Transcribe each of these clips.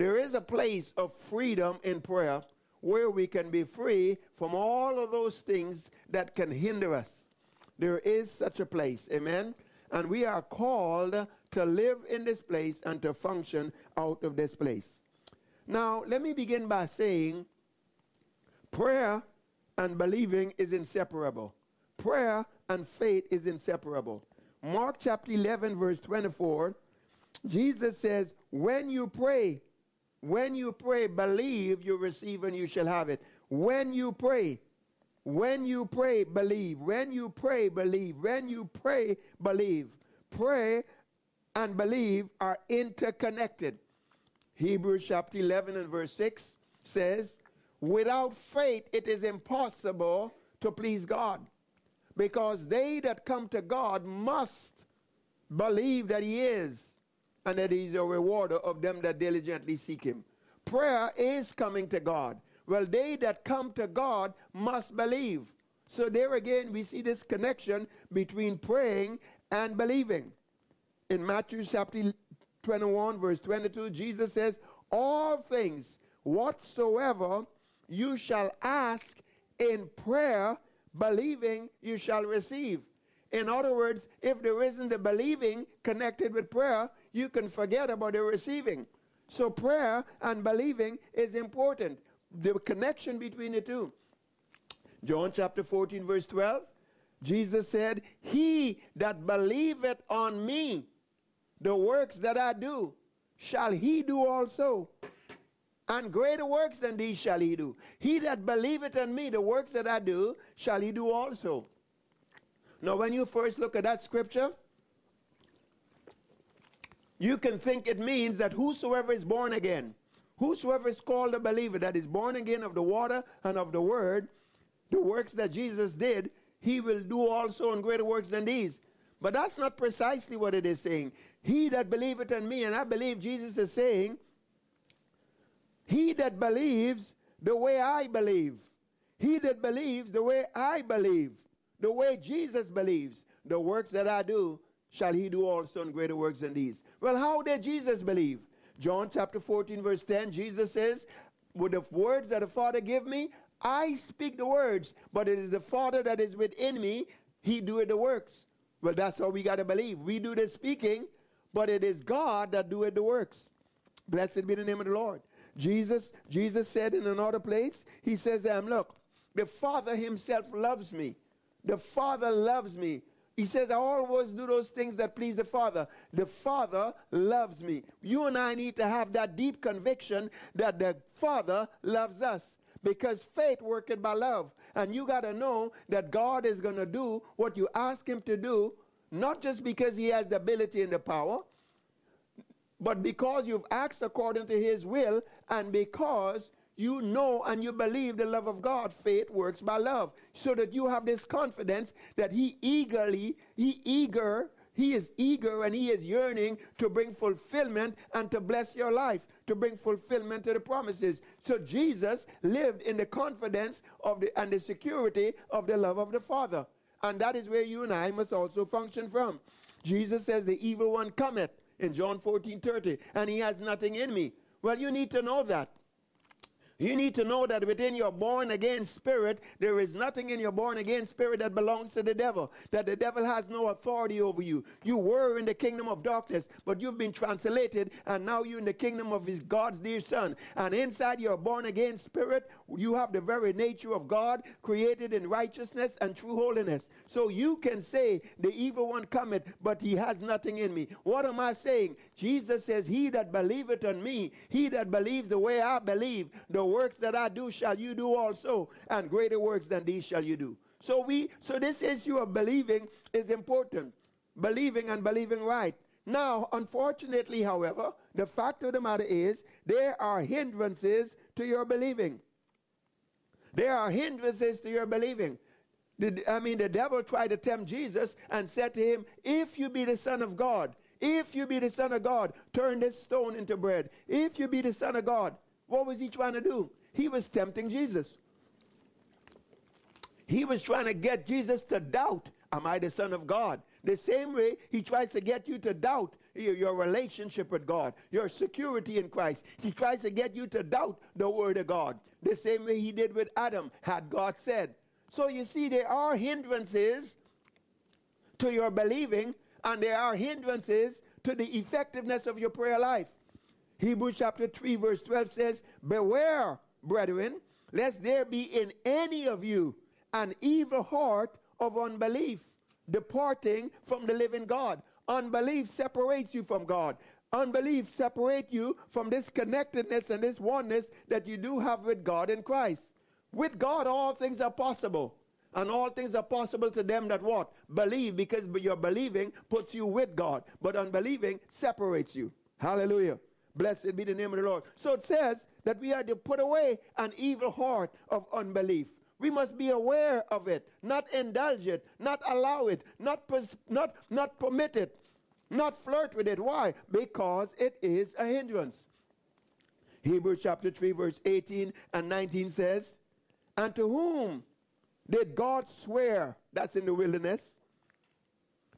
There is a place of freedom in prayer where we can be free from all of those things that can hinder us. There is such a place. Amen. And we are called to live in this place and to function out of this place. Now, let me begin by saying prayer and believing is inseparable. Prayer and faith is inseparable. Mark chapter 11, verse 24, Jesus says, When you pray, when you pray, believe you receive and you shall have it. When you pray, when you pray, believe. When you pray, believe. When you pray, believe. Pray and believe are interconnected. Hebrews chapter 11 and verse 6 says, Without faith it is impossible to please God, because they that come to God must believe that He is, and that a rewarder of them that diligently seek Him. Prayer is coming to God. Well, they that come to God must believe. So, there again, we see this connection between praying and believing. In Matthew chapter 21, verse 22, Jesus says, All things whatsoever you shall ask in prayer, believing you shall receive. In other words, if there isn't the believing connected with prayer, you can forget about the receiving. So prayer and believing is important. The connection between the two. John chapter 14, verse 12, Jesus said, He that believeth on me, the works that I do, shall he do also. And greater works than these shall he do. He that believeth on me, the works that I do, shall he do also. Now, when you first look at that scripture, you can think it means that whosoever is born again, whosoever is called a believer, that is born again of the water and of the word, the works that Jesus did, he will do also and greater works than these. But that's not precisely what it is saying. He that believeth in me, and I believe Jesus is saying, He that believes the way I believe, he that believes the way I believe, the way Jesus believes, the works that I do, shall he do also and greater works than these. Well, how did Jesus believe? John chapter 14, verse 10, Jesus says, With the words that the Father give me, I speak the words, but it is the Father that is within me, he doeth the works. Well, that's how we got to believe. We do the speaking, but it is God that doeth the works. Blessed be the name of the Lord. Jesus, Jesus said in another place, he says, um, look, the Father himself loves me. The Father loves me. He says, I always do those things that please the Father. The Father loves me. You and I need to have that deep conviction that the Father loves us because faith worketh by love. And you got to know that God is going to do what you ask Him to do, not just because He has the ability and the power, but because you've asked according to His will and because you know and you believe the love of God. Faith works by love. So that you have this confidence that He eagerly, He eager, He is eager and He is yearning to bring fulfillment and to bless your life, to bring fulfillment to the promises. So Jesus lived in the confidence of the and the security of the love of the Father. And that is where you and I must also function from. Jesus says, The evil one cometh in John 14 30, and he has nothing in me. Well, you need to know that. You need to know that within your born again spirit, there is nothing in your born again spirit that belongs to the devil, that the devil has no authority over you. You were in the kingdom of darkness, but you've been translated, and now you're in the kingdom of his God's dear son. And inside your born again spirit, you have the very nature of God, created in righteousness and true holiness. So you can say, The evil one cometh, but he has nothing in me. What am I saying? Jesus says, He that believeth on me, he that believes the way I believe, the works that I do shall you do also, and greater works than these shall you do. So we so this issue of believing is important. Believing and believing right. Now, unfortunately, however, the fact of the matter is there are hindrances to your believing. There are hindrances to your believing. The, I mean, the devil tried to tempt Jesus and said to him, If you be the Son of God, if you be the Son of God, turn this stone into bread. If you be the Son of God, what was he trying to do? He was tempting Jesus. He was trying to get Jesus to doubt, Am I the Son of God? The same way he tries to get you to doubt your, relationship with God, your security in Christ. He tries to get you to doubt the Word of God, the same way he did with Adam, had God said. So you see, there are hindrances to your believing, and there are hindrances to the effectiveness of your prayer life. Hebrews chapter 3, verse 12 says, Beware, brethren, lest there be in any of you an evil heart of unbelief, departing from the living God. Unbelief separates you from God. Unbelief separates you from this connectedness and this oneness that you do have with God in Christ. With God, all things are possible. And all things are possible to them that what? Believe, because your believing puts you with God. But unbelieving separates you. Hallelujah. Blessed be the name of the Lord. So it says that we are to put away an evil heart of unbelief. We must be aware of it, not indulge it, not allow it, not, pers- not, not permit it, not flirt with it. Why? Because it is a hindrance. Hebrews chapter 3, verse 18 and 19 says, And to whom did God swear, that's in the wilderness,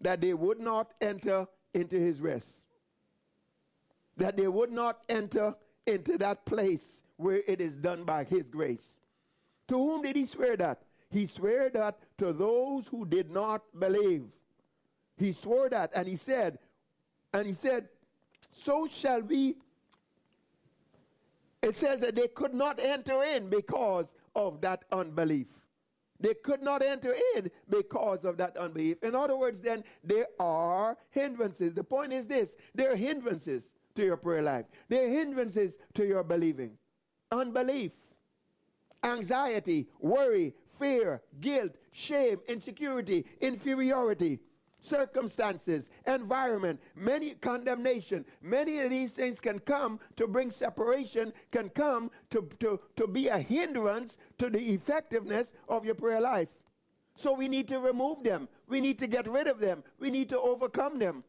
that they would not enter into his rest? That they would not enter into that place where it is done by his grace. To whom did he swear that? He swore that to those who did not believe. He swore that and he said, and he said, so shall we. It says that they could not enter in because of that unbelief. They could not enter in because of that unbelief. In other words, then, there are hindrances. The point is this there are hindrances to your prayer life, there are hindrances to your believing. Unbelief, anxiety, worry, fear, guilt, shame, insecurity, inferiority circumstances, environment, many condemnation. Many of these things can come to bring separation, can come to, to, to be a hindrance to the effectiveness of your prayer life. So we need to remove them. We need to get rid of them. We need to overcome them.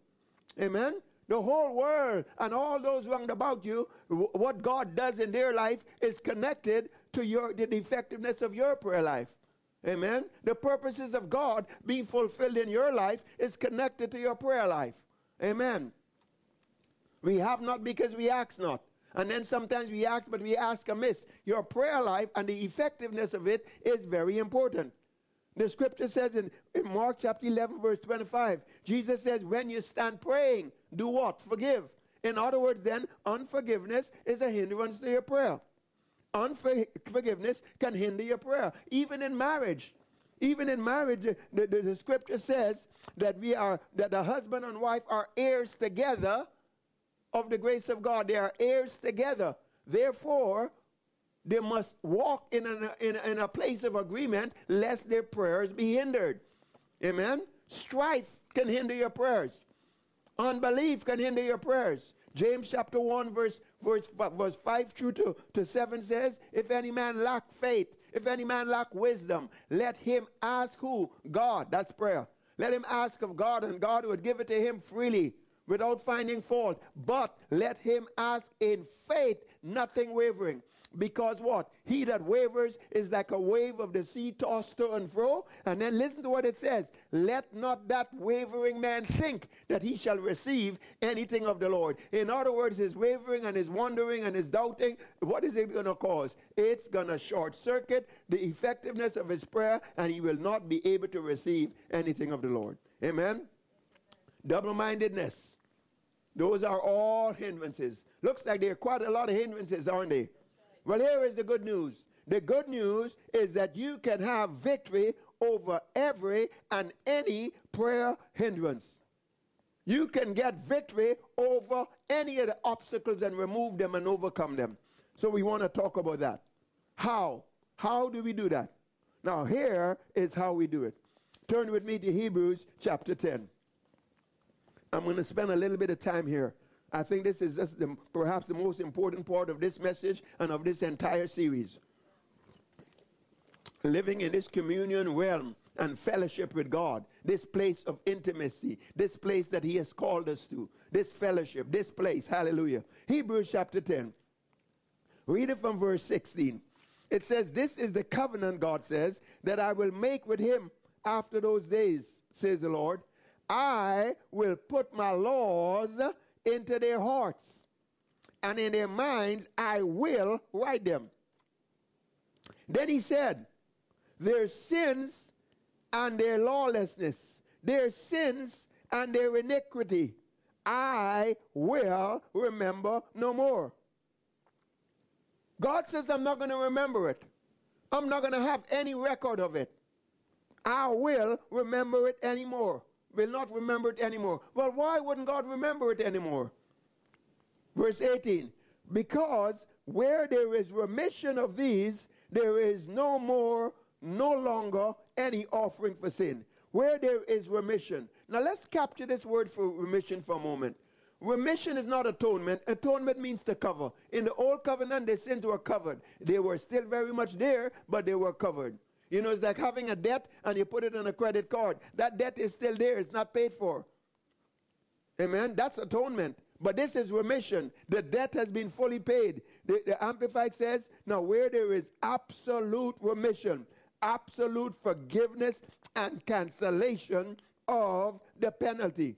Amen? The whole world and all those round about you, what God does in their life is connected to your, the effectiveness of your prayer life. Amen. The purposes of God being fulfilled in your life is connected to your prayer life. Amen. We have not because we ask not. And then sometimes we ask, but we ask amiss. Your prayer life and the effectiveness of it is very important. The scripture says in, in Mark chapter 11, verse 25, Jesus says, When you stand praying, do what? Forgive. In other words, then, unforgiveness is a hindrance to your prayer. Unforgiveness can hinder your prayer, even in marriage. Even in marriage, the, the, the, scripture says that we are that the husband and wife are heirs together of the grace of God. They are heirs together. Therefore, they must walk in, an, in, in a place of agreement lest their prayers be hindered. Amen. Strife can hinder your prayers. Unbelief can hinder your prayers. James chapter 1, verse verse, verse 5 through to, to 7 says, If any man lack faith, if any man lack wisdom, let him ask who? God. That's prayer. Let him ask of God, and God would give it to him freely without finding fault. But let him ask in faith, nothing wavering. Because what? He that wavers is like a wave of the sea tossed to and fro. And then listen to what it says. Let not that wavering man think that he shall receive anything of the Lord. In other words, his wavering and his wondering and his doubting, what is it going to cause? It's going to short circuit the effectiveness of his prayer, and he will not be able to receive anything of the Lord. Amen? Double mindedness. Those are all hindrances. Looks like there are quite a lot of hindrances, aren't they? Well, here is the good news. The good news is that you can have victory over every and any prayer hindrance. You can get victory over any of the obstacles and remove them and overcome them. So we want to talk about that. How? How do we do that? Now, here is how we do it. Turn with me to Hebrews chapter 10. I'm going to spend a little bit of time here I think this is the, perhaps the most important part of this message and of this entire series. Living in this communion realm and fellowship with God, this place of intimacy, this place that He has called us to, this fellowship, this place. Hallelujah. Hebrews chapter 10. Read it from verse 16. It says, This is the covenant, God says, that I will make with him after those days, says the Lord. I will put my laws into their hearts, and in their minds I will write them. Then he said, Their sins and their lawlessness, their sins and their iniquity, I will remember no more. God says, I'm not going to remember it. I'm not going to have any record of it. I will remember it anymore. Will not remember it anymore. Well, why wouldn't God remember it anymore? Verse 18 Because where there is remission of these, there is no more, no longer any offering for sin. Where there is remission. Now let's capture this word for remission for a moment. Remission is not atonement. Atonement means to cover. In the old covenant, the sins were covered. They were still very much there, but they were covered. You know, it's like having a debt and you put it on a credit card. That debt is still there, it's not paid for. Amen? That's atonement. But this is remission. The debt has been fully paid. The, the Amplified says, now where there is absolute remission, absolute forgiveness and cancellation of the penalty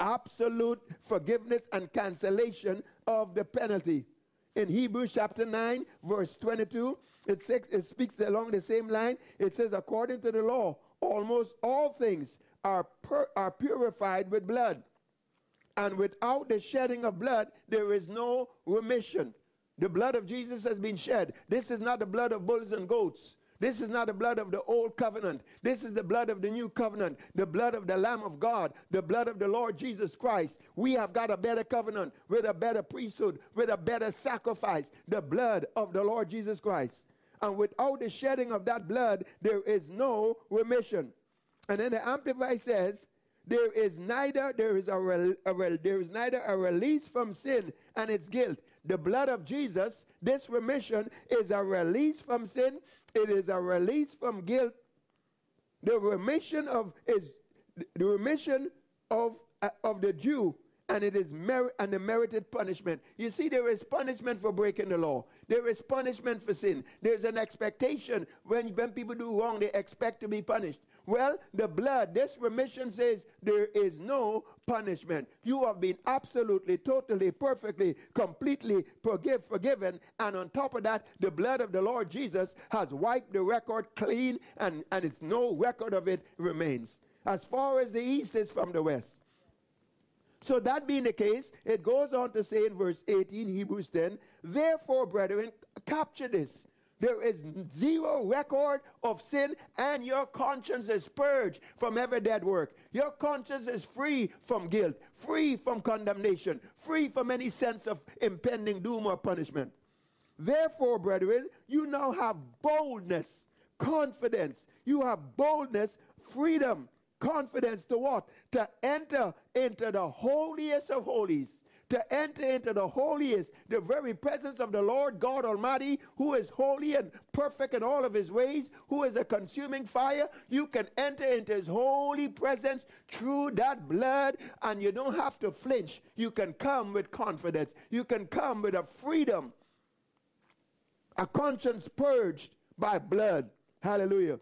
absolute forgiveness and cancellation of the penalty. In Hebrews chapter 9, verse 22, it, says, it speaks along the same line. It says, according to the law, almost all things are, per, are purified with blood. And without the shedding of blood, there is no remission. The blood of Jesus has been shed. This is not the blood of bulls and goats. This is not the blood of the old covenant. This is the blood of the new covenant, the blood of the Lamb of God, the blood of the Lord Jesus Christ. We have got a better covenant with a better priesthood, with a better sacrifice, the blood of the Lord Jesus Christ. And without the shedding of that blood, there is no remission. And then the Amplified says, there is neither there is a, a re, there is neither a release from sin and its guilt. The blood of Jesus, this remission is a release from sin it is a release from guilt. The remission of is the remission of uh, of the Jew, and it is merit and the merited punishment. You see, there is punishment for breaking the law. There is punishment for sin. There's an expectation when when people do wrong, they expect to be punished. Well, the blood, this remission says there is no punishment. You have been absolutely, totally, perfectly, completely forgive, forgiven. And on top of that, the blood of the Lord Jesus has wiped the record clean, and, and it's no record of it remains. As far as the east is from the west. So that being the case, it goes on to say in verse 18, Hebrews 10, therefore, brethren, capture this. There is zero record of sin, and your conscience is purged from every dead work. Your conscience is free from guilt, free from condemnation, free from any sense of impending doom or punishment. Therefore, brethren, you now have boldness, confidence. You have boldness, freedom, confidence to what? To enter into the holiest of holies to enter into the holiest, the very presence of the Lord God Almighty, who is holy and perfect in all of his ways, who is a consuming fire. You can enter into his holy presence through that blood, and you don't have to flinch. You can come with confidence. You can come with a freedom, a conscience purged by blood. Hallelujah.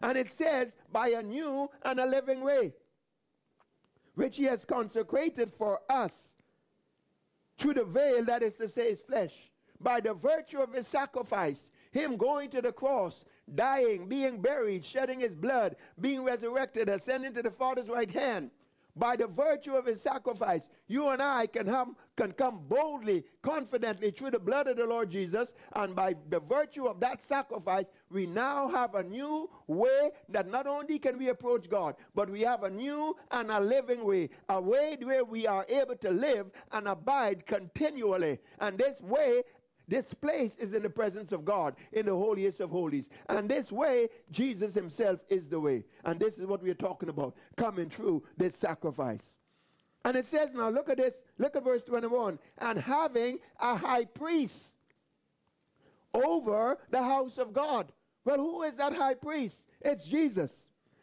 And it says, by a new and a living way which he has consecrated for us through the veil, that is to say, his flesh, by the virtue of his sacrifice, him going to the cross, dying, being buried, shedding his blood, being resurrected, ascending to the Father's right hand. By the virtue of his sacrifice, you and I can, have, can come boldly, confidently through the blood of the Lord Jesus. And by the virtue of that sacrifice, we now have a new way that not only can we approach God, but we have a new and a living way, a way where we are able to live and abide continually. And this way this place is in the presence of God, in the holiest of holies. And this way, Jesus himself is the way. And this is what we're talking about, coming through this sacrifice. And it says now, look at this, look at verse 21. And having a high priest over the house of God. Well, who is that high priest? It's Jesus.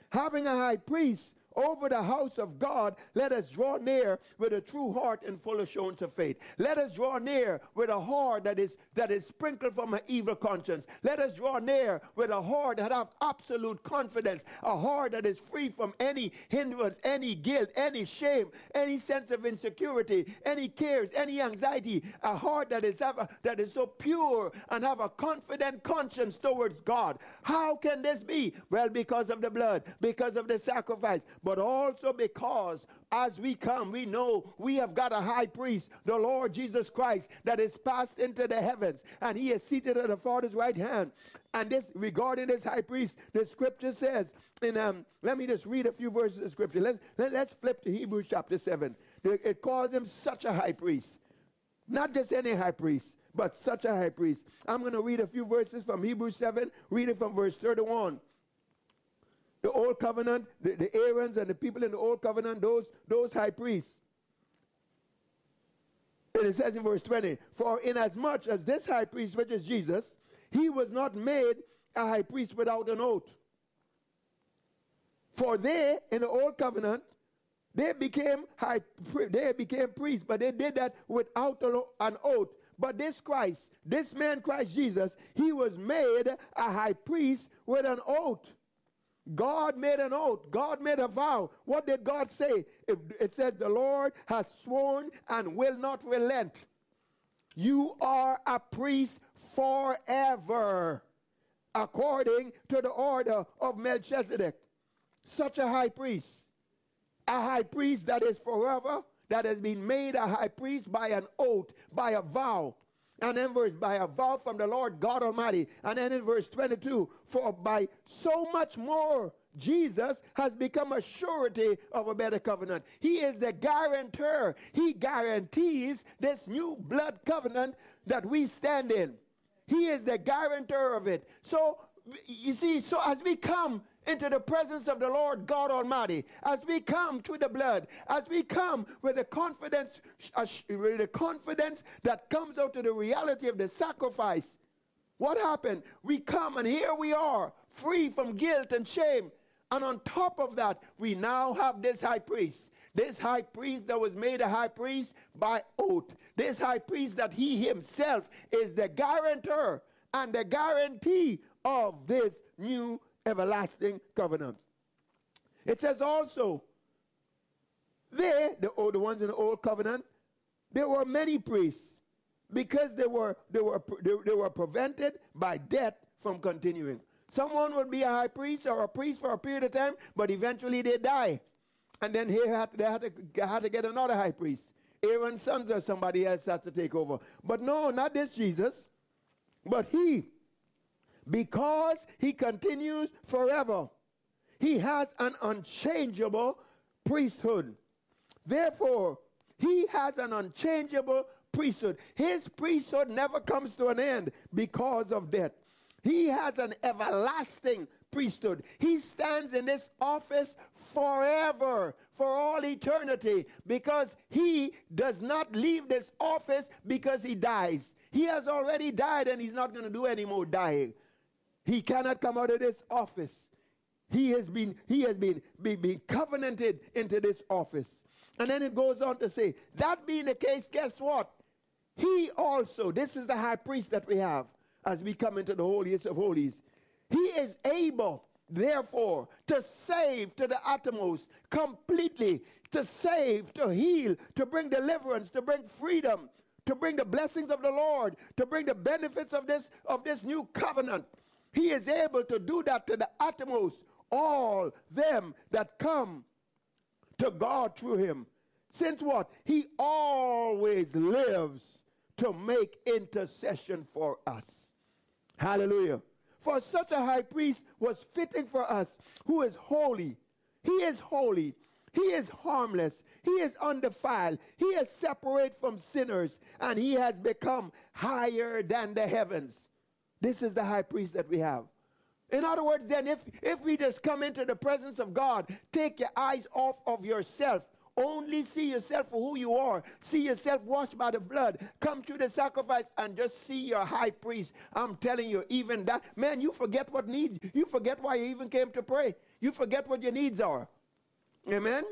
Having a high priest over the house of God, let us draw near with a true heart and full assurance of faith. Let us draw near with a heart that is that is sprinkled from an evil conscience. Let us draw near with a heart that have absolute confidence, a heart that is free from any hindrance, any guilt, any shame, any sense of insecurity, any cares, any anxiety, a heart that is that is so pure and have a confident conscience towards God. How can this be? Well, because of the blood, because of the sacrifice, but also because as we come, we know we have got a high priest, the Lord Jesus Christ, that is passed into the heavens, and he is seated at the Father's right hand. And this, regarding this high priest, the scripture says, in um, let me just read a few verses of scripture. Let's, let, let us flip to Hebrews chapter 7. It calls him such a high priest. Not just any high priest, but such a high priest. I'm going to read a few verses from Hebrews 7, reading from verse 31 the old covenant, the, the Aarons and the people in the old covenant, those, those high priests. And it says in verse 20, For inasmuch as this high priest, which is Jesus, he was not made a high priest without an oath. For they, in the old covenant, they became high, they became priests, but they did that without an oath. But this Christ, this man Christ Jesus, he was made a high priest with an oath. God made an oath. God made a vow. What did God say? It, it said, The Lord has sworn and will not relent. You are a priest forever, according to the order of Melchizedek. Such a high priest. A high priest that is forever, that has been made a high priest by an oath, by a vow. And then verse, by a vow from the Lord God Almighty. And then in verse 22, for by so much more Jesus has become a surety of a better covenant. He is the guarantor. He guarantees this new blood covenant that we stand in. He is the guarantor of it. So, you see, so as we come into the presence of the Lord God Almighty, as we come to the blood, as we come with the confidence, uh, with the confidence that comes out of the reality of the sacrifice, what happened? We come and here we are, free from guilt and shame. And on top of that, we now have this high priest. This high priest that was made a high priest by oath. This high priest that he himself is the guarantor and the guarantee of this new everlasting covenant. It says also, they, the, the ones in the old covenant, there were many priests because they were, they, were, they, they were prevented by death from continuing. Someone would be a high priest or a priest for a period of time, but eventually they die. And then here had, they had to, had to get another high priest. Aaron's sons or somebody else had to take over. But no, not this Jesus, but he because he continues forever. He has an unchangeable priesthood. Therefore, he has an unchangeable priesthood. His priesthood never comes to an end because of death. He has an everlasting priesthood. He stands in this office forever, for all eternity, because he does not leave this office because he dies. He has already died and he's not going to do any more dying. He cannot come out of this office. He has been, he has been, been, covenanted into this office. And then it goes on to say, that being the case, guess what? He also, this is the high priest that we have as we come into the holiest of holies. He is able, therefore, to save to the uttermost, completely, to save, to heal, to bring deliverance, to bring freedom, to bring the blessings of the Lord, to bring the benefits of this, of this new covenant. He is able to do that to the uttermost, all them that come to God through him. Since what? He always lives to make intercession for us. Hallelujah. For such a high priest was fitting for us, who is holy. He is holy. He is harmless. He is undefiled. He is separate from sinners, and he has become higher than the heavens. This is the high priest that we have. In other words, then, if, if we just come into the presence of God, take your eyes off of yourself. Only see yourself for who you are. See yourself washed by the blood. Come through the sacrifice and just see your high priest. I'm telling you, even that, man, you forget what needs. You forget why you even came to pray. You forget what your needs are. Amen?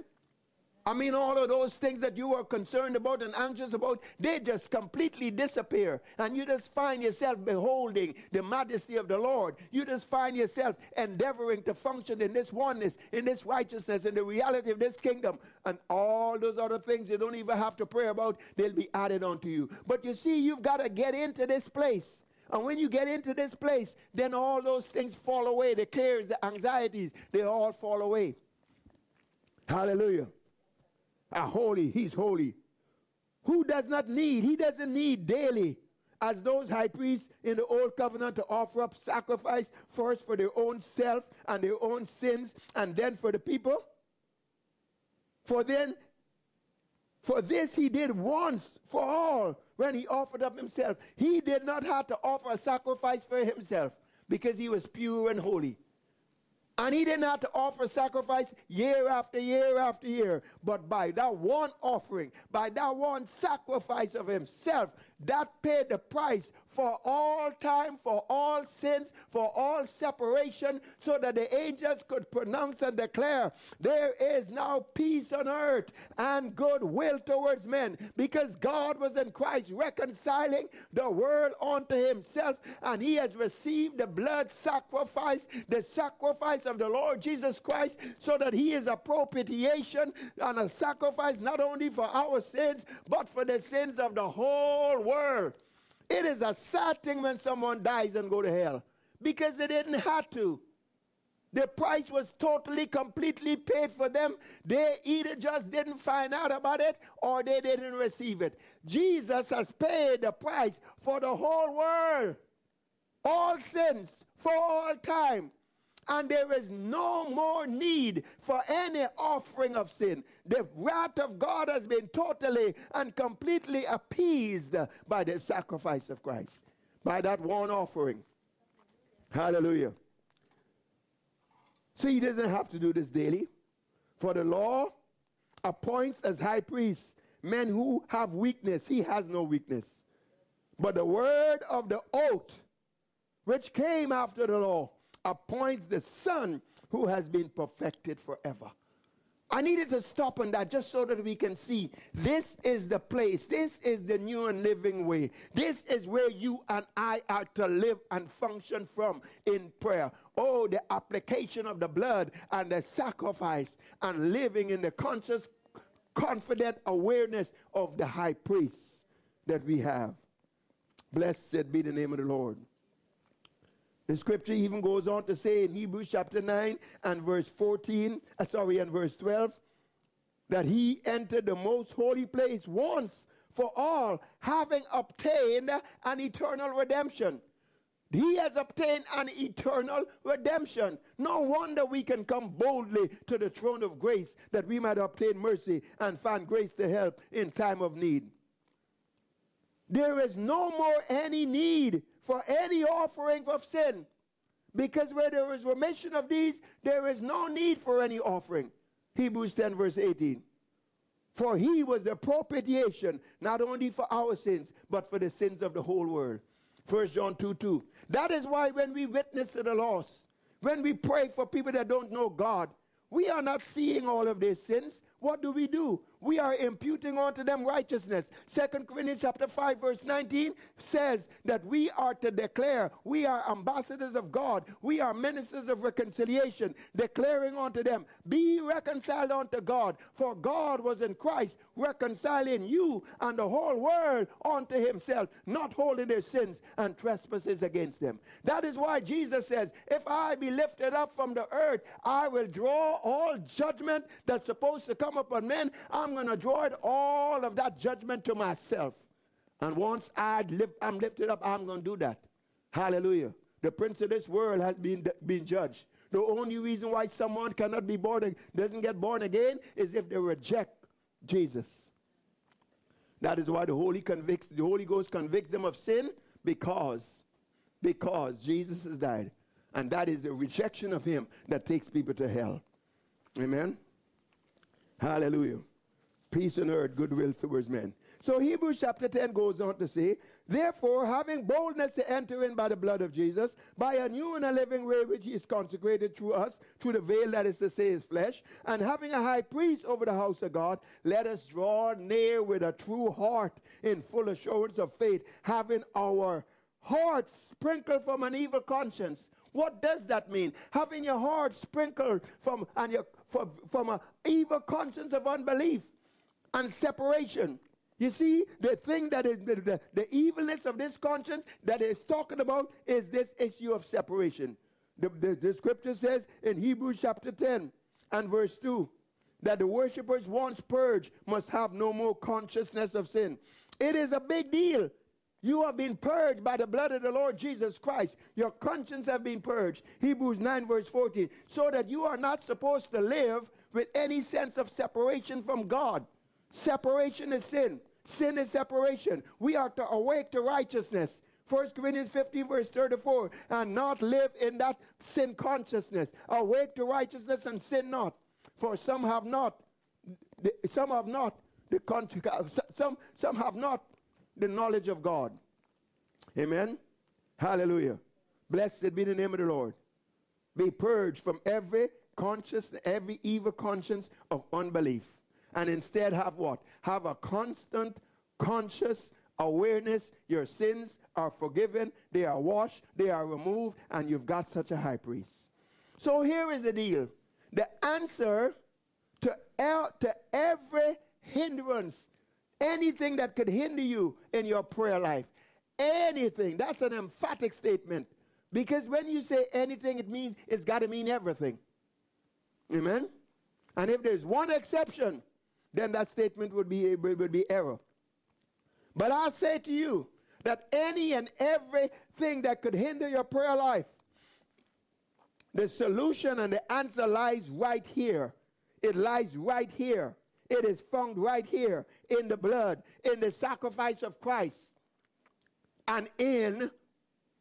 I mean, all of those things that you were concerned about and anxious about, they just completely disappear. And you just find yourself beholding the majesty of the Lord. You just find yourself endeavoring to function in this oneness, in this righteousness, in the reality of this kingdom. And all those other things you don't even have to pray about, they'll be added onto you. But you see, you've got to get into this place. And when you get into this place, then all those things fall away. The cares, the anxieties, they all fall away. Hallelujah are holy. He's holy. Who does not need? He doesn't need daily, as those high priests in the old covenant, to offer up sacrifice first for their own self and their own sins, and then for the people. For then, for this he did once for all when he offered up himself. He did not have to offer a sacrifice for himself because he was pure and holy. And he didn't have to offer sacrifice year after year after year. But by that one offering, by that one sacrifice of himself, that paid the price for all time, for all sins, for all separation, so that the angels could pronounce and declare, There is now peace on earth and goodwill towards men, because God was in Christ reconciling the world unto himself, and he has received the blood sacrifice, the sacrifice of the Lord Jesus Christ, so that he is a propitiation and a sacrifice not only for our sins, but for the sins of the whole world. It is a sad thing when someone dies and go to hell because they didn't have to. The price was totally, completely paid for them. They either just didn't find out about it or they didn't receive it. Jesus has paid the price for the whole world, all sins, for all time and there is no more need for any offering of sin. The wrath of God has been totally and completely appeased by the sacrifice of Christ, by that one offering. Hallelujah. See, he doesn't have to do this daily. For the law appoints as high priests men who have weakness. He has no weakness. But the word of the oath, which came after the law, appoints the Son who has been perfected forever. I needed to stop on that just so that we can see this is the place. This is the new and living way. This is where you and I are to live and function from in prayer. Oh, the application of the blood and the sacrifice and living in the conscious, confident awareness of the high priest that we have. Blessed be the name of the Lord. The scripture even goes on to say in Hebrews chapter 9 and verse 14, uh, sorry, and verse 12, that he entered the most holy place once for all, having obtained an eternal redemption. He has obtained an eternal redemption. No wonder we can come boldly to the throne of grace that we might obtain mercy and find grace to help in time of need. There is no more any need for any offering of sin. Because where there is remission of these, there is no need for any offering. Hebrews 10, verse 18. For he was the propitiation, not only for our sins, but for the sins of the whole world. 1 John 2 2. That is why when we witness to the lost, when we pray for people that don't know God, we are not seeing all of their sins. What do we do? we are imputing unto them righteousness. Second Corinthians chapter 5 verse 19 says that we are to declare we are ambassadors of God. We are ministers of reconciliation, declaring unto them, be reconciled unto God, for God was in Christ reconciling you and the whole world unto himself, not holding their sins and trespasses against them. That is why Jesus says, if I be lifted up from the earth, I will draw all judgment that's supposed to come upon men. I'm I'm going to draw it all of that judgment to myself. And once I lift, I'm lifted up, I'm going to do that. Hallelujah. The prince of this world has been, been judged. The only reason why someone cannot be born, doesn't get born again, is if they reject Jesus. That is why the Holy convicts, the Holy Ghost convicts them of sin because, because Jesus has died. And that is the rejection of him that takes people to hell. Amen. Hallelujah peace on earth, goodwill towards men. So Hebrews chapter 10 goes on to say, Therefore, having boldness to enter in by the blood of Jesus, by a new and a living way which is consecrated through us, through the veil that is to say his flesh, and having a high priest over the house of God, let us draw near with a true heart in full assurance of faith, having our hearts sprinkled from an evil conscience. What does that mean? Having your heart sprinkled from and your from, from an evil conscience of unbelief and separation. You see, the thing that is the, the, the evilness of this conscience that is talking about is this issue of separation. The, the, the scripture says in Hebrews chapter 10 and verse 2 that the worshippers once purged must have no more consciousness of sin. It is a big deal. You have been purged by the blood of the Lord Jesus Christ. Your conscience have been purged. Hebrews 9 verse 14. So that you are not supposed to live with any sense of separation from God. Separation is sin. Sin is separation. We are to awake to righteousness. 1 Corinthians 15, verse 34, and not live in that sin consciousness. Awake to righteousness and sin not. For some have not, some have not the some, some have not the knowledge of God. Amen. Hallelujah. Blessed be the name of the Lord. Be purged from every conscious, every evil conscience of unbelief and instead have what? Have a constant, conscious awareness your sins are forgiven, they are washed, they are removed, and you've got such a high priest. So here is the deal the answer to, el- to every hindrance, anything that could hinder you in your prayer life, anything, that's an emphatic statement. Because when you say anything, it means it's got to mean everything. Amen? And if there's one exception, then that statement would be, would be error. But I say to you that any and everything that could hinder your prayer life, the solution and the answer lies right here. It lies right here. It is found right here in the blood, in the sacrifice of Christ, and in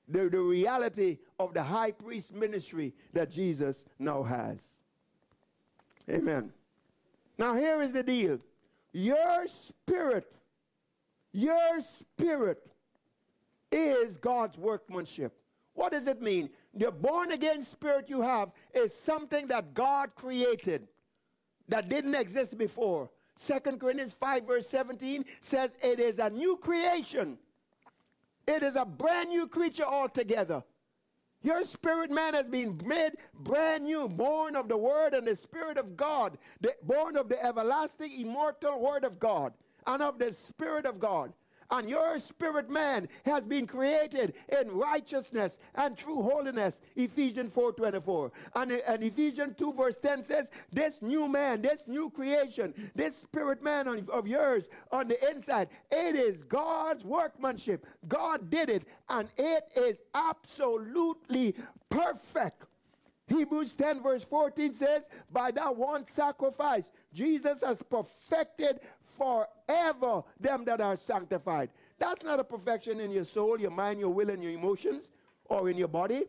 the, the reality of the high priest ministry that Jesus now has. Amen. Now, here is the deal your spirit, your spirit is God's workmanship. What does it mean? The born again spirit you have is something that God created that didn't exist before. 2 Corinthians 5, verse 17 says it is a new creation. It is a brand new creature altogether. Your spirit man has been made brand new, born of the Word and the Spirit of God, the, born of the everlasting, immortal Word of God and of the Spirit of God and your spirit man has been created in righteousness and true holiness. Ephesians 4:24. And, and Ephesians 2 verse 10 says, This new man, this new creation, this spirit man of, of yours on the inside, it is God's workmanship. God did it, and it is absolutely perfect. Hebrews 10 verse 14 says, By that one sacrifice, Jesus has perfected forever them that are sanctified. That's not a perfection in your soul, your mind, your will, and your emotions, or in your body.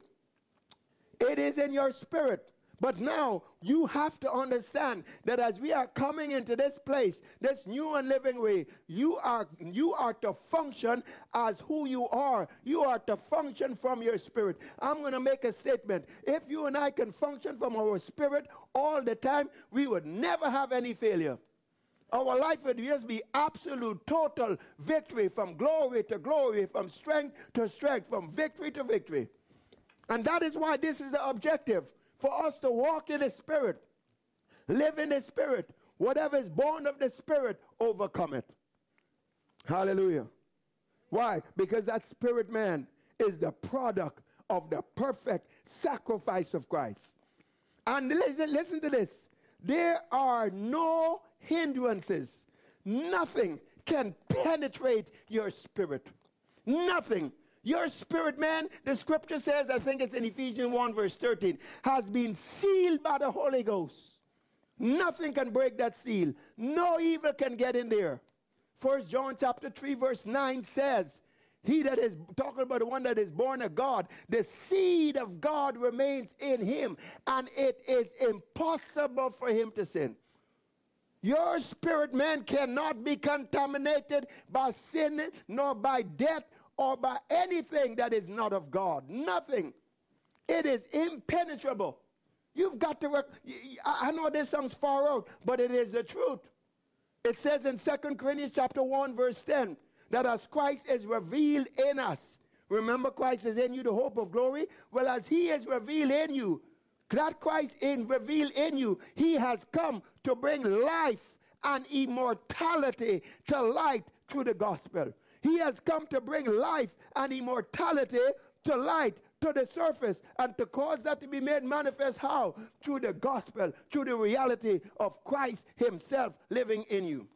It is in your spirit. But now you have to understand that as we are coming into this place, this new and living way, you are you are to function as who you are. You are to function from your spirit. I'm going to make a statement. If you and I can function from our spirit all the time, we would never have any failure. Our life would just be absolute, total victory from glory to glory, from strength to strength, from victory to victory. And that is why this is the objective for us to walk in the Spirit, live in the Spirit. Whatever is born of the Spirit, overcome it. Hallelujah. Why? Because that spirit man is the product of the perfect sacrifice of Christ. And listen, listen to this. There are no hindrances. Nothing can penetrate your spirit. Nothing. Your spirit, man, the scripture says, I think it's in Ephesians 1, verse 13, has been sealed by the Holy Ghost. Nothing can break that seal. No evil can get in there. First John chapter 3, verse 9 says, He that is talking about the one that is born of God, the seed of God remains in him, and it is impossible for him to sin. Your spirit man cannot be contaminated by sin, nor by death, or by anything that is not of God. Nothing. It is impenetrable. You've got to work. I know this sounds far out, but it is the truth. It says in 2 Corinthians chapter 1, verse 10, that as Christ is revealed in us, remember Christ is in you, the hope of glory. Well, as he is revealed in you, that Christ is revealed in you, he has come to bring life and immortality to light through the gospel. He has come to bring life and immortality to light to the surface and to cause that to be made manifest how? Through the gospel, through the reality of Christ Himself living in you.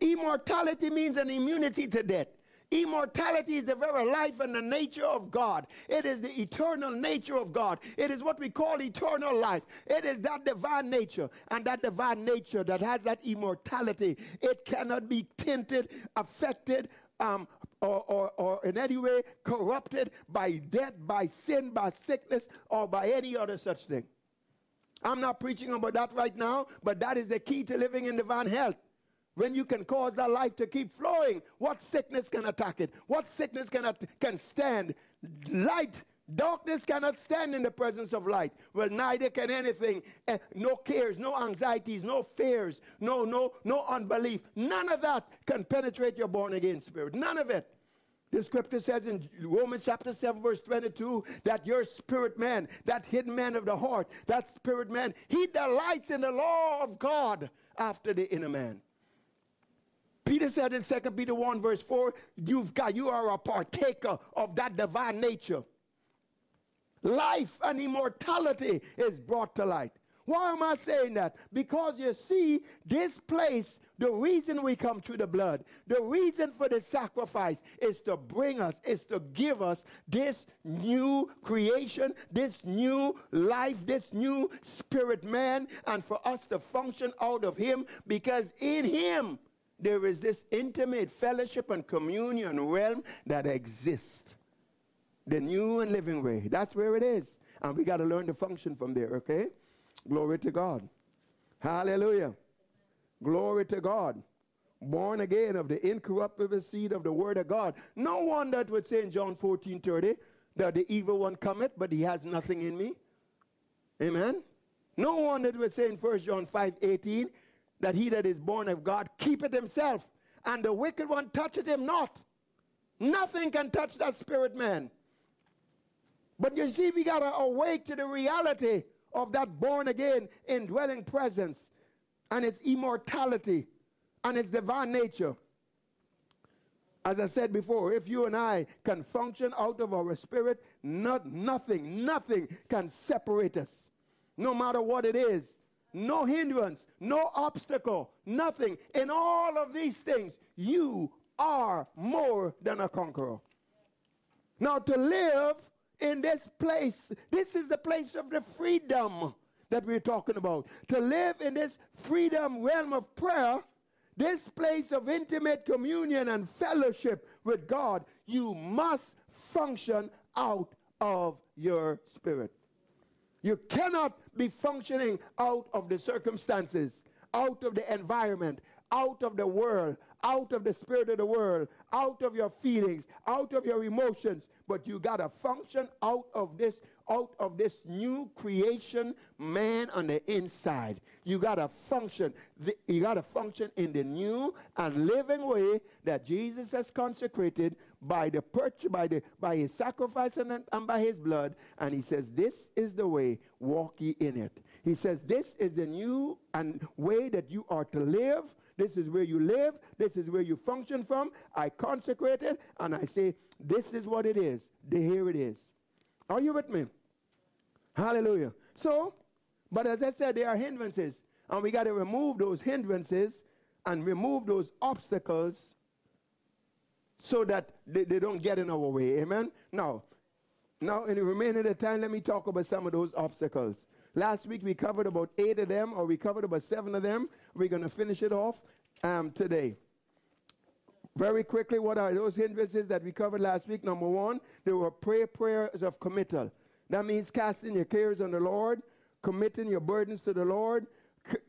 Immortality means an immunity to death. Immortality is the very life and the nature of God. It is the eternal nature of God. It is what we call eternal life. It is that divine nature. And that divine nature that has that immortality, it cannot be tinted, affected, um, or, or, or in any way corrupted by death, by sin, by sickness, or by any other such thing. I'm not preaching about that right now, but that is the key to living in divine health. When you can cause that life to keep flowing, what sickness can attack it? What sickness can, can stand? Light Darkness cannot stand in the presence of light. Well, neither can anything. Eh, no cares, no anxieties, no fears, no, no, no unbelief. None of that can penetrate your born again spirit. None of it. The scripture says in Romans chapter 7, verse 22, that your spirit man, that hidden man of the heart, that spirit man, he delights in the law of God after the inner man. Peter said in 2 Peter 1, verse 4, you've got, you are a partaker of that divine nature life and immortality is brought to light. Why am I saying that? Because you see, this place, the reason we come to the blood, the reason for the sacrifice is to bring us, is to give us this new creation, this new life, this new spirit man, and for us to function out of him because in him there is this intimate fellowship and communion realm that exists the new and living way. That's where it is. And we got to learn to function from there, okay? Glory to God. Hallelujah. Glory to God. Born again of the incorruptible seed of the word of God. No one that would say in John 14 30 that the evil one cometh, but he has nothing in me. Amen. No one that would say in 1 John 5 18 that he that is born of God keepeth himself, and the wicked one toucheth him not. Nothing can touch that spirit man. But you see, we got to awake to the reality of that born again indwelling presence and its immortality and its divine nature. As I said before, if you and I can function out of our spirit, not, nothing, nothing can separate us. No matter what it is. No hindrance, no obstacle, nothing. In all of these things, you are more than a conqueror. Now, to live in this place. This is the place of the freedom that we're talking about. To live in this freedom realm of prayer, this place of intimate communion and fellowship with God, you must function out of your spirit. You cannot be functioning out of the circumstances, out of the environment, out of the world, out of the spirit of the world, out of your feelings, out of your emotions, but you got to function out of this out of this new creation man on the inside. You got to function you got to function in the new and living way that jesus has consecrated by the purchase by the by his sacrifice and, and by his blood and he says this is the way walk ye in it he says this is the new and way that you are to live this is where you live. This is where you function from. I consecrate it and I say, this is what it is. Here it is. Are you with me? Hallelujah. So, but as I said, there are hindrances. And we got to remove those hindrances and remove those obstacles so that they, they don't get in our way. Amen? Now, now, in the remaining of the time, let me talk about some of those obstacles. Last week we covered about eight of them, or we covered about seven of them. We're going to finish it off um, today. Very quickly, what are those hindrances that we covered last week? Number one, there were prayer prayers of committal. That means casting your cares on the Lord, committing your burdens to the Lord,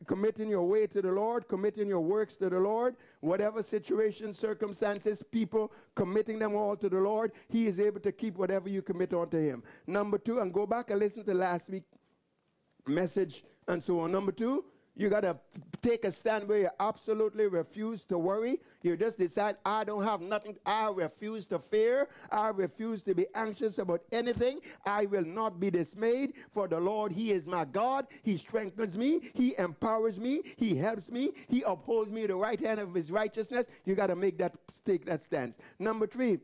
committing your way to the Lord, committing your works to the Lord, whatever situation, circumstances, people, committing them all to the Lord, He is able to keep whatever you commit unto Him. Number two, and go back and listen to last week message and so on. Number two, you got to take a stand where you absolutely refuse to worry. You just decide, I don't have nothing. I refuse to fear. I refuse to be anxious about anything. I will not be dismayed. For the Lord, He is my God. He strengthens me. He empowers me. He helps me. He upholds me the right hand of His righteousness. You got to make that, take that stance. Number three,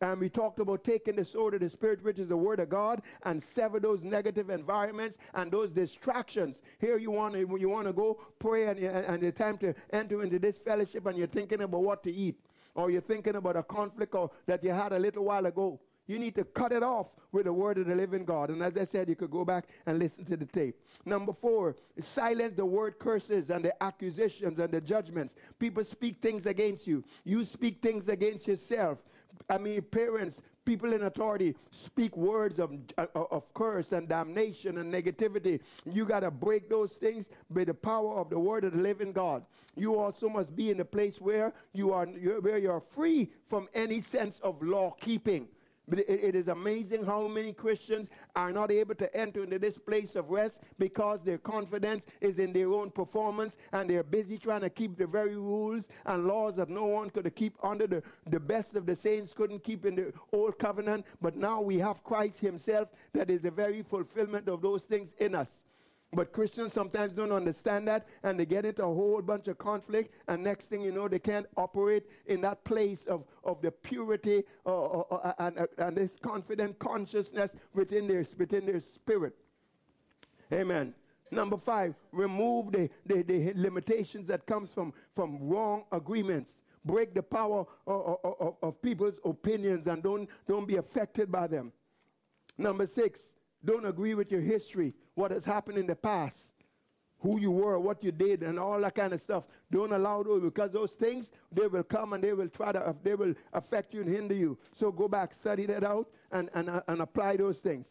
and we talked about taking the sword of the Spirit, which is the Word of God, and sever those negative environments and those distractions. Here you want to, you want to go pray and, and it's time to enter into this fellowship and you're thinking about what to eat or you're thinking about a conflict or that you had a little while ago. You need to cut it off with the word of the living God. And as I said, you could go back and listen to the tape. Number four, silence the word curses and the accusations and the judgments. People speak things against you. You speak things against yourself. I mean, parents, people in authority speak words of, uh, of curse and damnation and negativity. You got to break those things by the power of the word of the living God. You also must be in a place where you are where you're free from any sense of law keeping. But it, it is amazing how many Christians are not able to enter into this place of rest because their confidence is in their own performance and they're busy trying to keep the very rules and laws that no one could keep under the, the best of the saints couldn't keep in the old covenant. But now we have Christ Himself that is the very fulfillment of those things in us. But Christians sometimes don't understand that and they get into a whole bunch of conflict. And next thing you know, they can't operate in that place of, of the purity uh, uh, uh, and, uh, and this confident consciousness within their, within their spirit. Amen. Number five, remove the, the, the limitations that comes from, from wrong agreements. Break the power of, of, of people's opinions and don't, don't be affected by them. Number six, don't agree with your history, what has happened in the past, who you were, what you did, and all that kind of stuff. Don't allow those because those things they will come and they will try to they will affect you and hinder you. So go back, study that out, and and uh, and apply those things.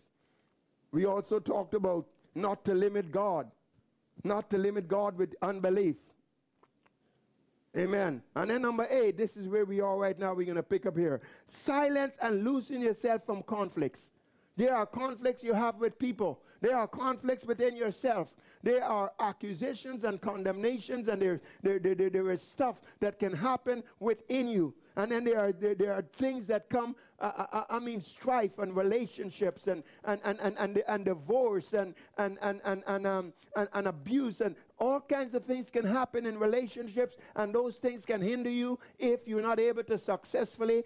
We also talked about not to limit God, not to limit God with unbelief. Amen. And then number eight, this is where we are right now. We're going to pick up here. Silence and loosen yourself from conflicts. There are conflicts you have with people. There are conflicts within yourself. There are accusations and condemnations, and there, there, there, there, there is stuff that can happen within you. And then there are, there, there are things that come, uh, uh, uh I mean, strife and relationships and, and, and, and, and, and divorce and, and, and, and, and, um, and, and abuse and all kinds of things can happen in relationships, and those things can hinder you if you're not able to successfully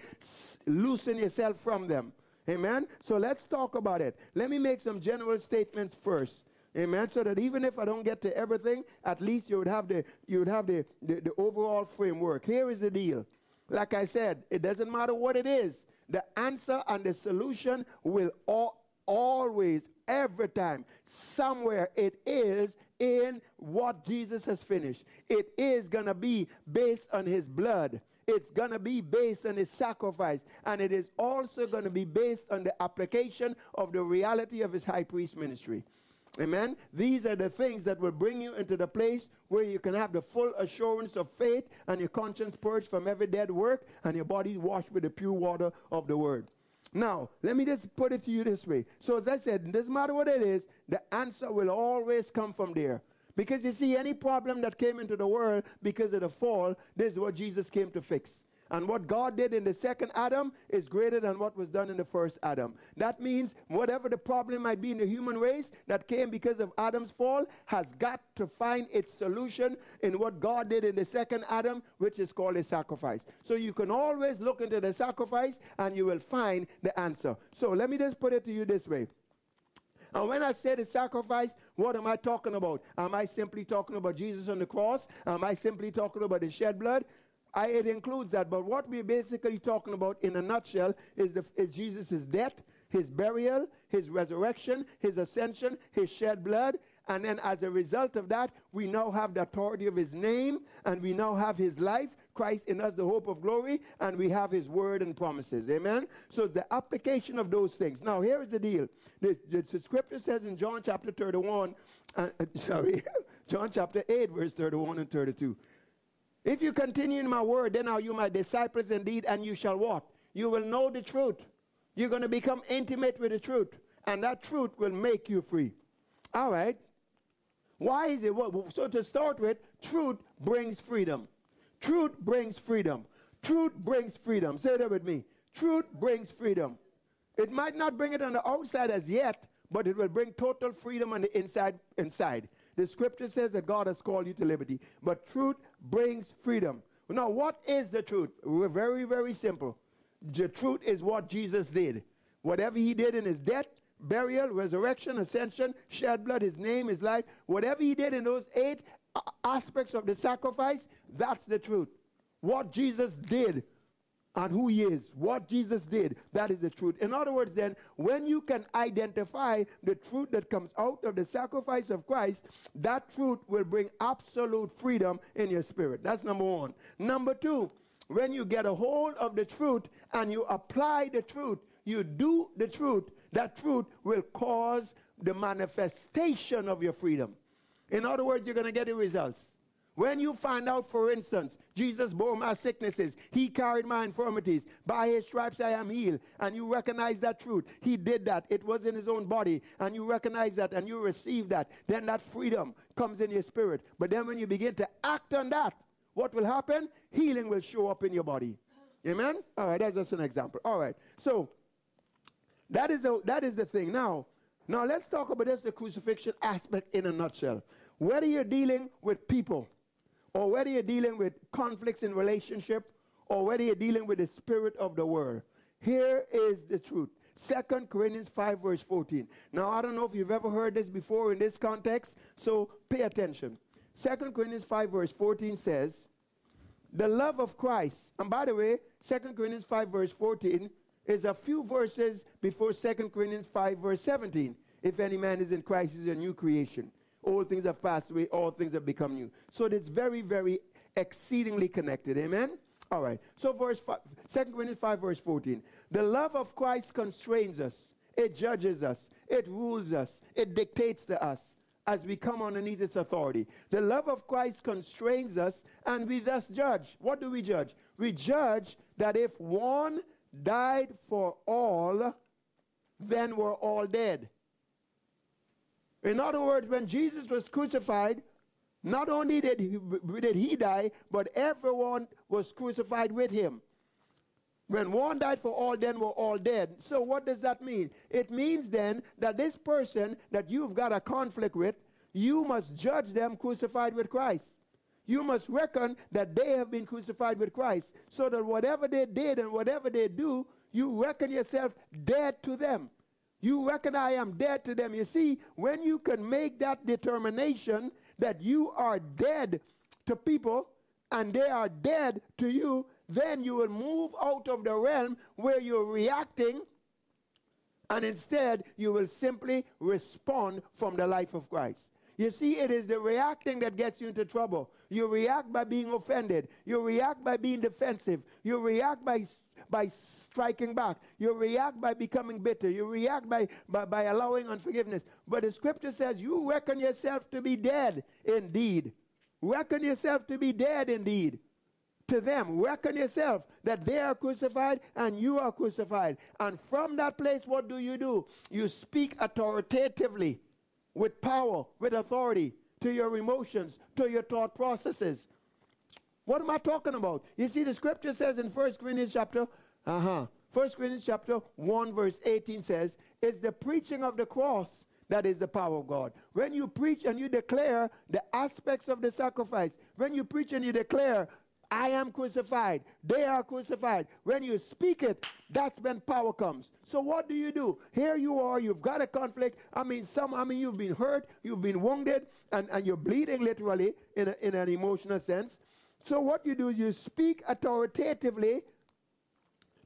loosen yourself from them. Amen. So let's talk about it. Let me make some general statements first. Amen. So that even if I don't get to everything, at least you would have the you would have the, the, the overall framework. Here is the deal. Like I said, it doesn't matter what it is. The answer and the solution will all, always, every time, somewhere it is in what Jesus has finished. It is going to be based on his blood. It's going to be based on his sacrifice. And it is also going to be based on the application of the reality of his high priest ministry. Amen. These are the things that will bring you into the place where you can have the full assurance of faith and your conscience purged from every dead work and your body washed with the pure water of the word. Now, let me just put it to you this way. So, as I said, it doesn't matter what it is, the answer will always come from there. Because you see, any problem that came into the world because of the fall, this is what Jesus came to fix. And what God did in the second Adam is greater than what was done in the first Adam. That means whatever the problem might be in the human race that came because of Adam's fall has got to find its solution in what God did in the second Adam, which is called a sacrifice. So you can always look into the sacrifice and you will find the answer. So let me just put it to you this way. And when I say the sacrifice, what am I talking about? Am I simply talking about Jesus on the cross? Am I simply talking about the shed blood? I, it includes that. But what we're basically talking about in a nutshell is, is Jesus' death, his burial, his resurrection, his ascension, his shed blood. And then as a result of that, we now have the authority of his name and we now have his life Christ in us, the hope of glory, and we have his word and promises. Amen? So the application of those things. Now, here is the deal. The, the, the scripture says in John chapter 31, uh, sorry, John chapter 8, verse 31 and 32. If you continue in my word, then are you my disciples indeed, and you shall what? You will know the truth. You're going to become intimate with the truth, and that truth will make you free. All right. Why is it? So to start with, truth brings freedom. Truth brings freedom. Truth brings freedom. Say that with me. Truth brings freedom. It might not bring it on the outside as yet, but it will bring total freedom on the inside. Inside, the scripture says that God has called you to liberty, but truth brings freedom. Now, what is the truth? We're very, very simple. The truth is what Jesus did. Whatever he did in his death, burial, resurrection, ascension, shed blood, his name, his life, whatever he did in those eight aspects of the sacrifice, that's the truth. What Jesus did and who he is, what Jesus did, that is the truth. In other words, then, when you can identify the truth that comes out of the sacrifice of Christ, that truth will bring absolute freedom in your spirit. That's number one. Number two, when you get a hold of the truth and you apply the truth, you do the truth, that truth will cause the manifestation of your freedom. In other words, you're going to get the results. When you find out, for instance, Jesus bore my sicknesses, he carried my infirmities, by his stripes I am healed, and you recognize that truth, he did that, it was in his own body, and you recognize that and you receive that, then that freedom comes in your spirit. But then when you begin to act on that, what will happen? Healing will show up in your body. Amen? All right, that's just an example. All right, so that is the, that is the thing. Now, now let's talk about this, the crucifixion aspect in a nutshell. Whether you're dealing with people, or whether you're dealing with conflicts in relationship, or whether you're dealing with the spirit of the world, here is the truth. 2 Corinthians 5, verse 14. Now, I don't know if you've ever heard this before in this context, so pay attention. 2 Corinthians 5, verse 14 says, The love of Christ, and by the way, 2 Corinthians 5, verse 14 is a few verses before 2 Corinthians 5, verse 17. If any man is in Christ, is a new creation. All things have passed away, all things have become new. So it's very, very exceedingly connected. Amen? All right. So verse 5, 2 Corinthians 5, verse 14. The love of Christ constrains us. It judges us. It rules us. It dictates to us as we come underneath its authority. The love of Christ constrains us, and we thus judge. What do we judge? We judge that if one died for all, then we're all dead. In other words, when Jesus was crucified, not only did he, did he die, but everyone was crucified with him. When one died for all, then we're all dead. So what does that mean? It means then that this person that you've got a conflict with, you must judge them crucified with Christ you must reckon that they have been crucified with Christ, so that whatever they did and whatever they do, you reckon yourself dead to them. You reckon I am dead to them. You see, when you can make that determination that you are dead to people and they are dead to you, then you will move out of the realm where you're reacting and instead you will simply respond from the life of Christ. You see, it is the reacting that gets you into trouble. You react by being offended. You react by being defensive. You react by, by striking back. You react by becoming bitter. You react by, by, by allowing unforgiveness. But the scripture says you reckon yourself to be dead indeed. Reckon yourself to be dead indeed to them. Reckon yourself that they are crucified and you are crucified. And from that place, what do you do? You speak authoritatively with power, with authority to your emotions, to your thought processes. What am I talking about? You see, the scripture says in 1 Corinthians chapter, uh-huh, 1 Corinthians chapter 1, verse 18 says, it's the preaching of the cross that is the power of God. When you preach and you declare the aspects of the sacrifice, when you preach and you declare I am crucified. They are crucified. When you speak it, that's when power comes. So what do you do? Here you are, you've got a conflict. I mean, some, I mean, you've been hurt, you've been wounded, and, and you're bleeding literally in, a, in an emotional sense. So what you do is you speak authoritatively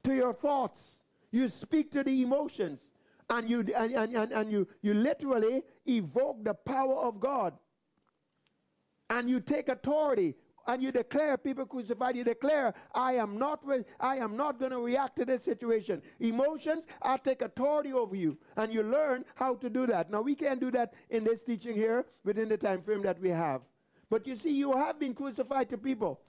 to your thoughts. You speak to the emotions. And you and, and, and, and you, you literally evoke the power of God. And you take authority and you declare people crucified, you declare, I am not I am not going to react to this situation. Emotions, I take authority over you. And you learn how to do that. Now we can't do that in this teaching here within the time frame that we have. But you see, you have been crucified to people.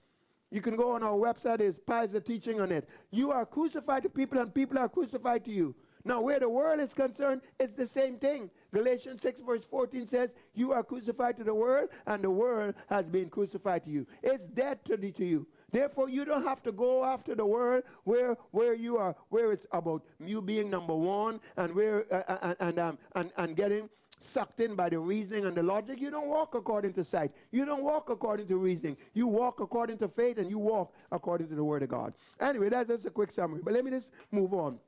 You can go on our website, there's piles of teaching on it. You are crucified to people and people are crucified to you. Now, where the world is concerned, it's the same thing. Galatians 6, verse 14 says, You are crucified to the world, and the world has been crucified to you. It's dead to, to you. Therefore, you don't have to go after the world where, where you are, where it's about you being number one and where uh, uh and, and, um, and, and getting sucked in by the reasoning and the logic. You don't walk according to sight. You don't walk according to reasoning. You walk according to faith and you walk according to the Word of God. Anyway, that's just a quick summary. But let me just move on.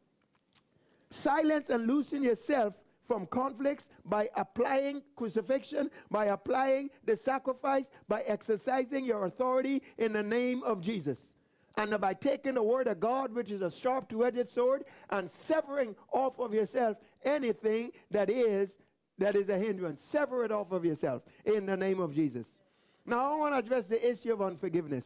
Silence and loosen yourself from conflicts by applying crucifixion, by applying the sacrifice, by exercising your authority in the name of Jesus. And by taking the word of God, which is a sharp two edged sword, and severing off of yourself anything that is that is a hindrance. Sever it off of yourself in the name of Jesus. Now I want to address the issue of unforgiveness.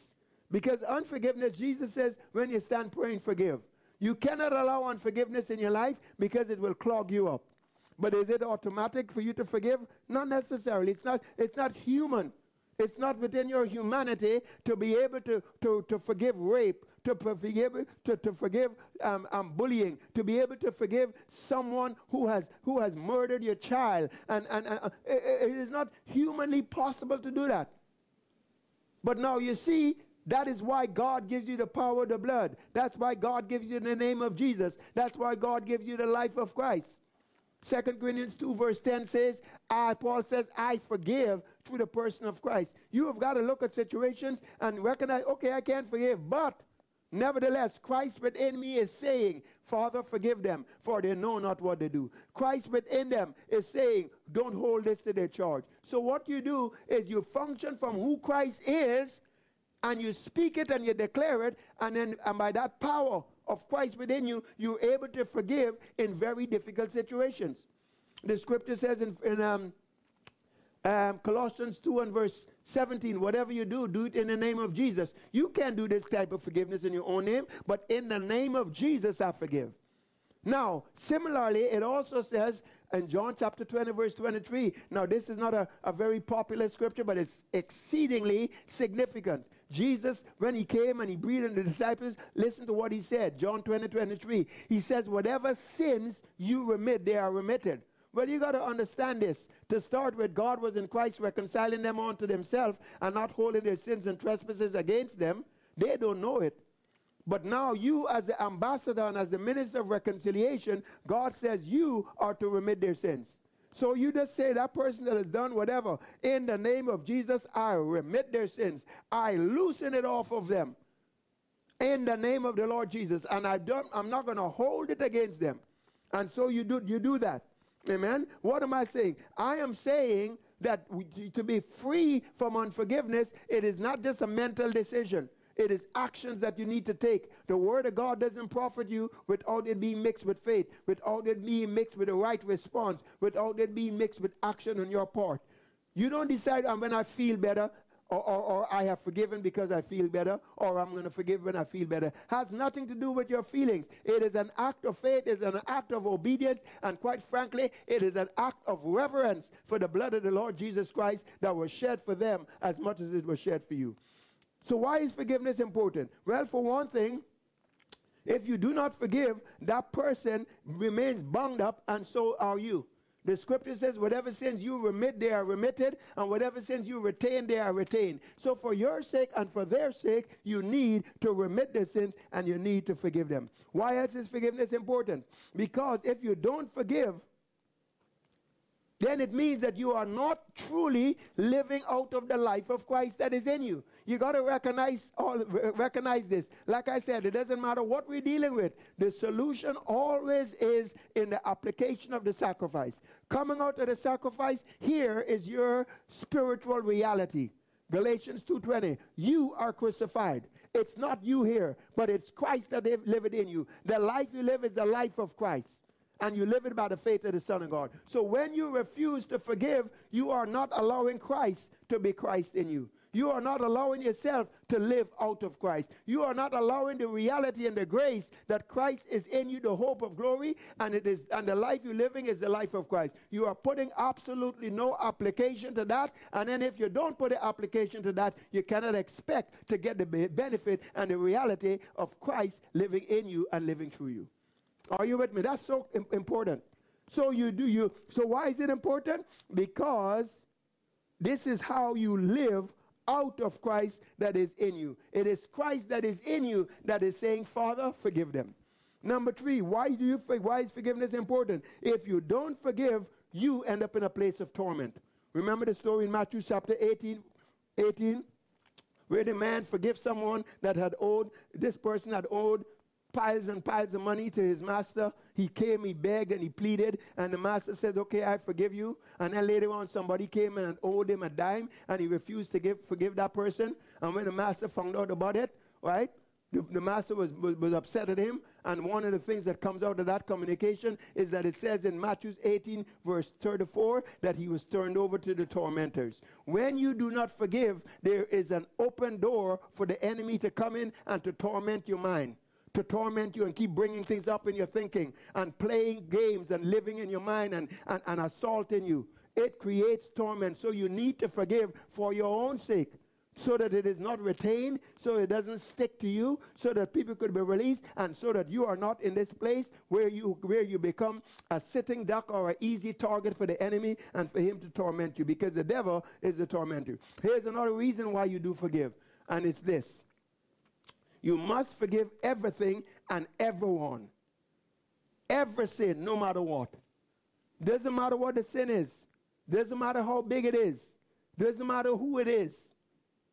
Because unforgiveness, Jesus says, when you stand praying, forgive. You cannot allow unforgiveness in your life because it will clog you up. But is it automatic for you to forgive? Not necessarily. It's not, it's not human. It's not within your humanity to be able to, to, to forgive rape, to forgive, to, to forgive um, um, bullying, to be able to forgive someone who has, who has murdered your child. And, and, uh, it, it is not humanly possible to do that. But now you see, that is why God gives you the power of the blood. That's why God gives you the name of Jesus. That's why God gives you the life of Christ. 2 Corinthians 2 verse 10 says, I, Paul says, I forgive through the person of Christ. You have got to look at situations and recognize, okay, I can't forgive, but nevertheless, Christ within me is saying, Father, forgive them, for they know not what they do. Christ within them is saying, don't hold this to their charge. So what you do is you function from who Christ is and you speak it and you declare it, and then and by that power of Christ within you, you're able to forgive in very difficult situations. The scripture says in, in um, um, Colossians 2 and verse 17, whatever you do, do it in the name of Jesus. You can't do this type of forgiveness in your own name, but in the name of Jesus, I forgive. Now, similarly, it also says in John chapter 20, verse 23. Now, this is not a, a very popular scripture, but it's exceedingly significant. Jesus, when he came and he breathed on the disciples, listen to what he said. John 20, 23. He says, Whatever sins you remit, they are remitted. Well, you got to understand this. To start with, God was in Christ reconciling them unto themselves and not holding their sins and trespasses against them. They don't know it. But now, you, as the ambassador and as the minister of reconciliation, God says you are to remit their sins. So you just say that person that has done whatever, in the name of Jesus, I remit their sins. I loosen it off of them in the name of the Lord Jesus. And I don't, I'm not going to hold it against them. And so you do, you do that. Amen. What am I saying? I am saying that to be free from unforgiveness, it is not just a mental decision. It is actions that you need to take. The word of God doesn't profit you without it being mixed with faith, without it being mixed with the right response, without it being mixed with action on your part. You don't decide um, when I feel better, or, or, or, I have forgiven because I feel better, or I'm going to forgive when I feel better. Has nothing to do with your feelings. It is an act of faith, it is an act of obedience, and quite frankly, it is an act of reverence for the blood of the Lord Jesus Christ that was shed for them as much as it was shed for you. So, why is forgiveness important? Well, for one thing, if you do not forgive, that person remains bound up, and so are you. The scripture says, whatever sins you remit, they are remitted, and whatever sins you retain, they are retained. So, for your sake and for their sake, you need to remit their sins and you need to forgive them. Why else is forgiveness important? Because if you don't forgive, then it means that you are not truly living out of the life of Christ that is in you. You got to recognize all, recognize this. Like I said, it doesn't matter what we're dealing with. The solution always is in the application of the sacrifice. Coming out of the sacrifice, here is your spiritual reality. Galatians 2:20. You are crucified. It's not you here, but it's Christ that lives in you. The life you live is the life of Christ and you live it by the faith of the Son of God. So when you refuse to forgive, you are not allowing Christ to be Christ in you. You are not allowing yourself to live out of Christ. You are not allowing the reality and the grace that Christ is in you, the hope of glory, and it is and the life you're living is the life of Christ. You are putting absolutely no application to that, and then if you don't put the application to that, you cannot expect to get the benefit and the reality of Christ living in you and living through you. Are you with me? That's so important. So you do you. So why is it important? Because this is how you live out of Christ that is in you. It is Christ that is in you that is saying, Father, forgive them. Number three, why do you why is forgiveness important? If you don't forgive, you end up in a place of torment. Remember the story in Matthew chapter 18, 18 where the man forgives someone that had owed, this person had owed piles and piles of money to his master. He came, he begged, and he pleaded, and the master said, Okay, I forgive you. And then later on, somebody came and owed him a dime, and he refused to give, forgive that person. And when the master found out about it, right, the, the master was, was, was, upset at him. And one of the things that comes out of that communication is that it says in Matthew 18, verse 34, that he was turned over to the tormentors. When you do not forgive, there is an open door for the enemy to come in and to torment your mind to torment you and keep bringing things up in your thinking and playing games and living in your mind and, and, and assaulting you. It creates torment. So you need to forgive for your own sake so that it is not retained, so it doesn't stick to you, so that people could be released, and so that you are not in this place where you where you become a sitting duck or an easy target for the enemy and for him to torment you, because the devil is the tormentor. Here's another reason why you do forgive, and it's this. You must forgive everything and everyone. Every sin, no matter what. Doesn't matter what the sin is. Doesn't matter how big it is. Doesn't matter who it is.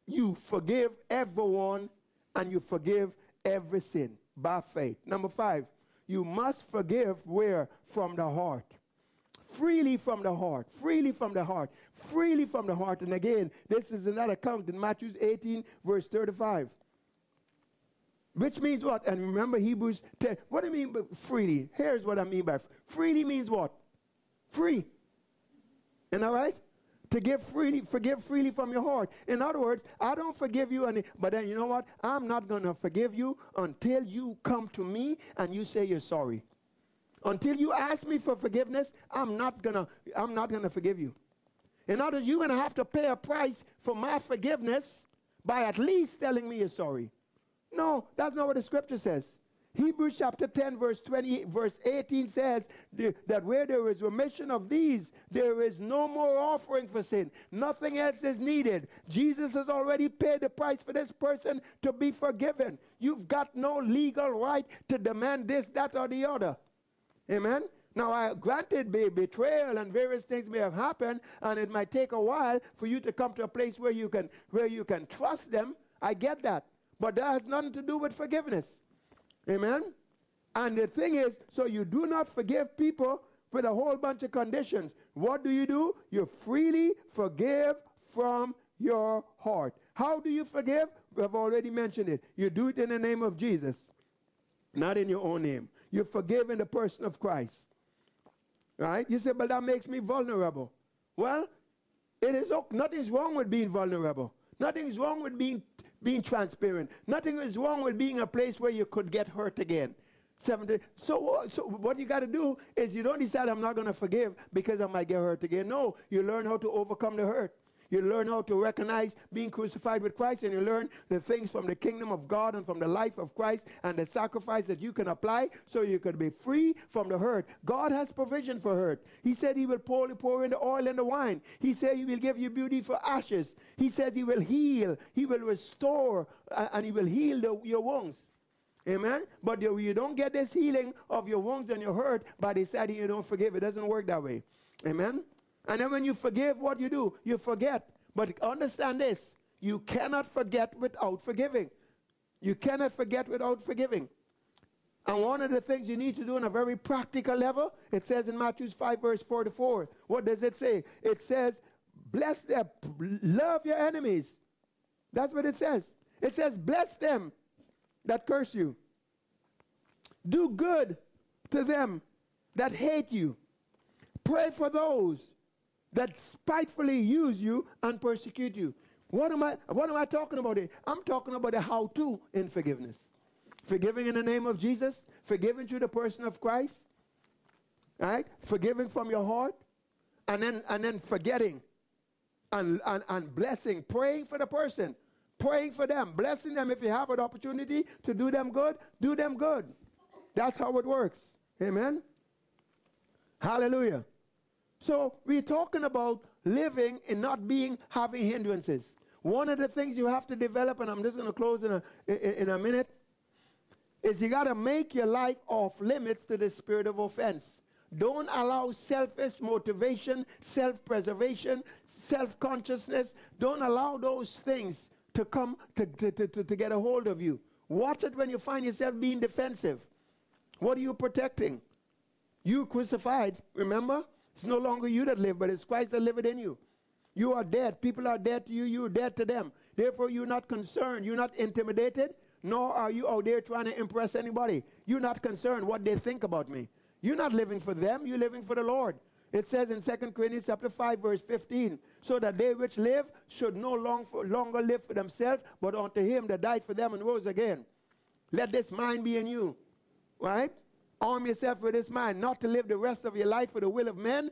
You forgive everyone and you forgive every sin by faith. Number five, you must forgive where? From the heart. Freely from the heart. Freely from the heart. Freely from the heart. And again, this is another count in Matthew 18, verse 35. Which means what? And remember Hebrews 10. What do I mean by freely? Here's what I mean by freely means what? Free. Isn't that right? To give freely, forgive freely from your heart. In other words, I don't forgive you, any, but then you know what? I'm not going to forgive you until you come to me and you say you're sorry. Until you ask me for forgiveness, I'm not gonna, I'm not gonna forgive you. In other words, you're gonna have to pay a price for my forgiveness by at least telling me you're sorry. No, that's not what the scripture says. Hebrews chapter 10, verse 20, verse 18 says that where there is remission of these, there is no more offering for sin. Nothing else is needed. Jesus has already paid the price for this person to be forgiven. You've got no legal right to demand this, that, or the other. Amen? Now, I granted be betrayal and various things may have happened, and it might take a while for you to come to a place where you can where you can trust them. I get that. But that has nothing to do with forgiveness. Amen? And the thing is, so you do not forgive people with a whole bunch of conditions. What do you do? You freely forgive from your heart. How do you forgive? We have already mentioned it. You do it in the name of Jesus, not in your own name. You forgive in the person of Christ. Right? You say, but that makes me vulnerable. Well, it is nothing's wrong with being vulnerable. Nothing's wrong with being being transparent. Nothing is wrong with being a place where you could get hurt again. 70. So, uh, so what you got to do is you don't decide I'm not going to forgive because I might get hurt again. No, you learn how to overcome the hurt. You learn how to recognize being crucified with Christ, and you learn the things from the kingdom of God and from the life of Christ and the sacrifice that you can apply so you can be free from the hurt. God has provision for hurt. He said He will pour, pour in the oil and the wine. He said He will give you beauty for ashes. He says He will heal, He will restore, uh, and He will heal the, your wounds. Amen. But you, you, don't get this healing of your wounds and your hurt by deciding you don't forgive. It doesn't work that way. Amen. And then when you forgive, what you do? You forget. But understand this you cannot forget without forgiving. You cannot forget without forgiving. And one of the things you need to do on a very practical level, it says in Matthew 5, verse 44. What does it say? It says, bless them, love your enemies. That's what it says. It says, bless them that curse you. Do good to them that hate you. Pray for those that spitefully use you and persecute you. What am I what am I talking about here? I'm talking about the how to in forgiveness. Forgiving in the name of Jesus, forgiving through the person of Christ, right? Forgiving from your heart, and then and then forgetting and, and, and blessing, praying for the person, praying for them, blessing them if you have an opportunity to do them good, do them good. That's how it works. Amen. Hallelujah. So we're talking about living and not being having hindrances. One of the things you have to develop, and I'm just going to close in a, in a minute, is you got to make your life off limits to the spirit of offense. Don't allow selfish motivation, self preservation, self consciousness. Don't allow those things to come to, to, to, to, get a hold of you. Watch it when you find yourself being defensive. What are you protecting? You crucified, remember? It's no longer you that live, but it's Christ that liveth in you. You are dead. People are dead to you. You are dead to them. Therefore, you're not concerned. You're not intimidated, nor are you out there trying to impress anybody. You're not concerned what they think about me. You're not living for them. You're living for the Lord. It says in 2 Corinthians chapter 5, verse 15, so that they which live should no long for, longer live for themselves, but unto him that died for them and rose again. Let this mind be in you. Right? Arm yourself with this mind, not to live the rest of your life for the will of men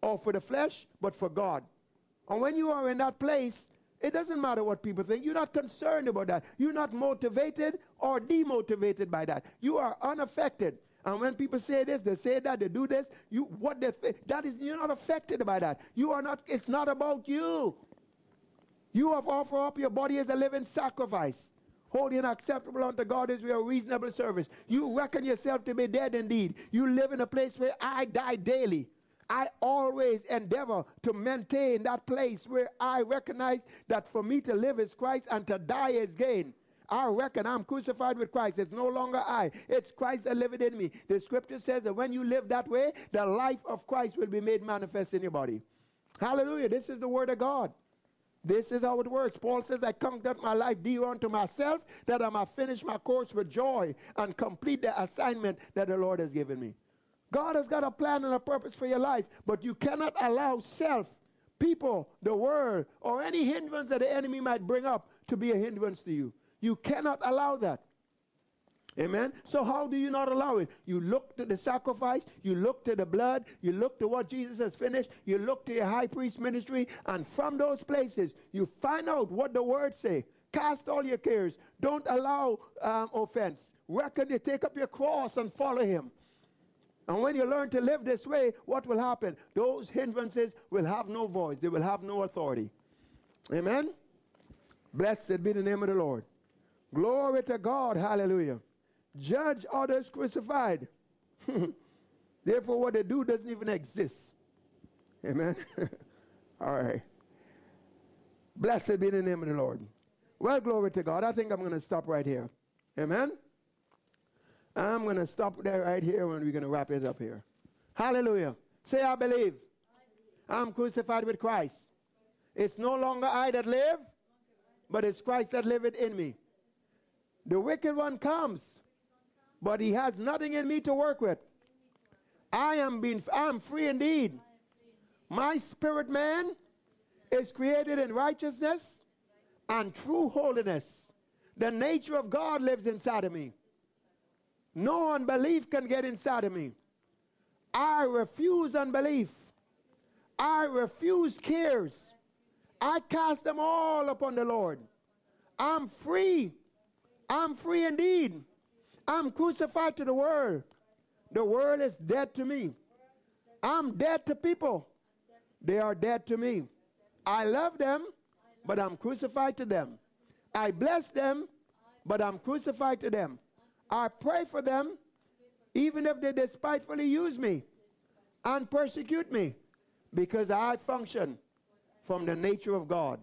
or for the flesh, but for God. And when you are in that place, it doesn't matter what people think. You're not concerned about that. You're not motivated or demotivated by that. You are unaffected. And when people say this, they say that, they do this, you what they think, that is you're not affected by that. You are not, it's not about you. You have offered up your body as a living sacrifice holy and acceptable unto God is your reasonable service. You reckon yourself to be dead indeed. You live in a place where I die daily. I always endeavor to maintain that place where I recognize that for me to live is Christ and to die is gain. I reckon I'm crucified with Christ. It's no longer I. It's Christ that liveth in me. The scripture says that when you live that way, the life of Christ will be made manifest in your body. Hallelujah. This is the word of God. This is how it works. Paul says, I count not my life dear unto myself, that I might finish my course with joy and complete the assignment that the Lord has given me. God has got a plan and a purpose for your life, but you cannot allow self, people, the world, or any hindrance that the enemy might bring up to be a hindrance to you. You cannot allow that. Amen. So how do you not allow it? You look to the sacrifice, you look to the blood, you look to what Jesus has finished, you look to your high priest ministry, and from those places you find out what the word say. Cast all your cares. Don't allow um, offense. Reckon you take up your cross and follow him. And when you learn to live this way, what will happen? Those hindrances will have no voice. They will have no authority. Amen. Blessed be the name of the Lord. Glory to God. Hallelujah judge others crucified. Therefore, what they do doesn't even exist. Amen. All right. Blessed be the name of the Lord. Well, glory to God. I think I'm going to stop right here. Amen. I'm going to stop there right here and we're going to wrap it up here. Hallelujah. Say, I believe. I'm crucified with Christ. It's no longer I that live, but it's Christ that liveth in me. The wicked one comes but he has nothing in me to work with. I am being I'm free indeed. My spirit man is created in righteousness and true holiness. The nature of God lives inside of me. No unbelief can get inside of me. I refuse unbelief. I refuse cares. I cast them all upon the Lord. I'm free. I'm free indeed. I'm crucified to the world. The world is dead to me. I'm dead to people. They are dead to me. I love them, but I'm crucified to them. I bless them, but I'm crucified to them. I pray for them, even if they despitefully use me and persecute me, because I function from the nature of God.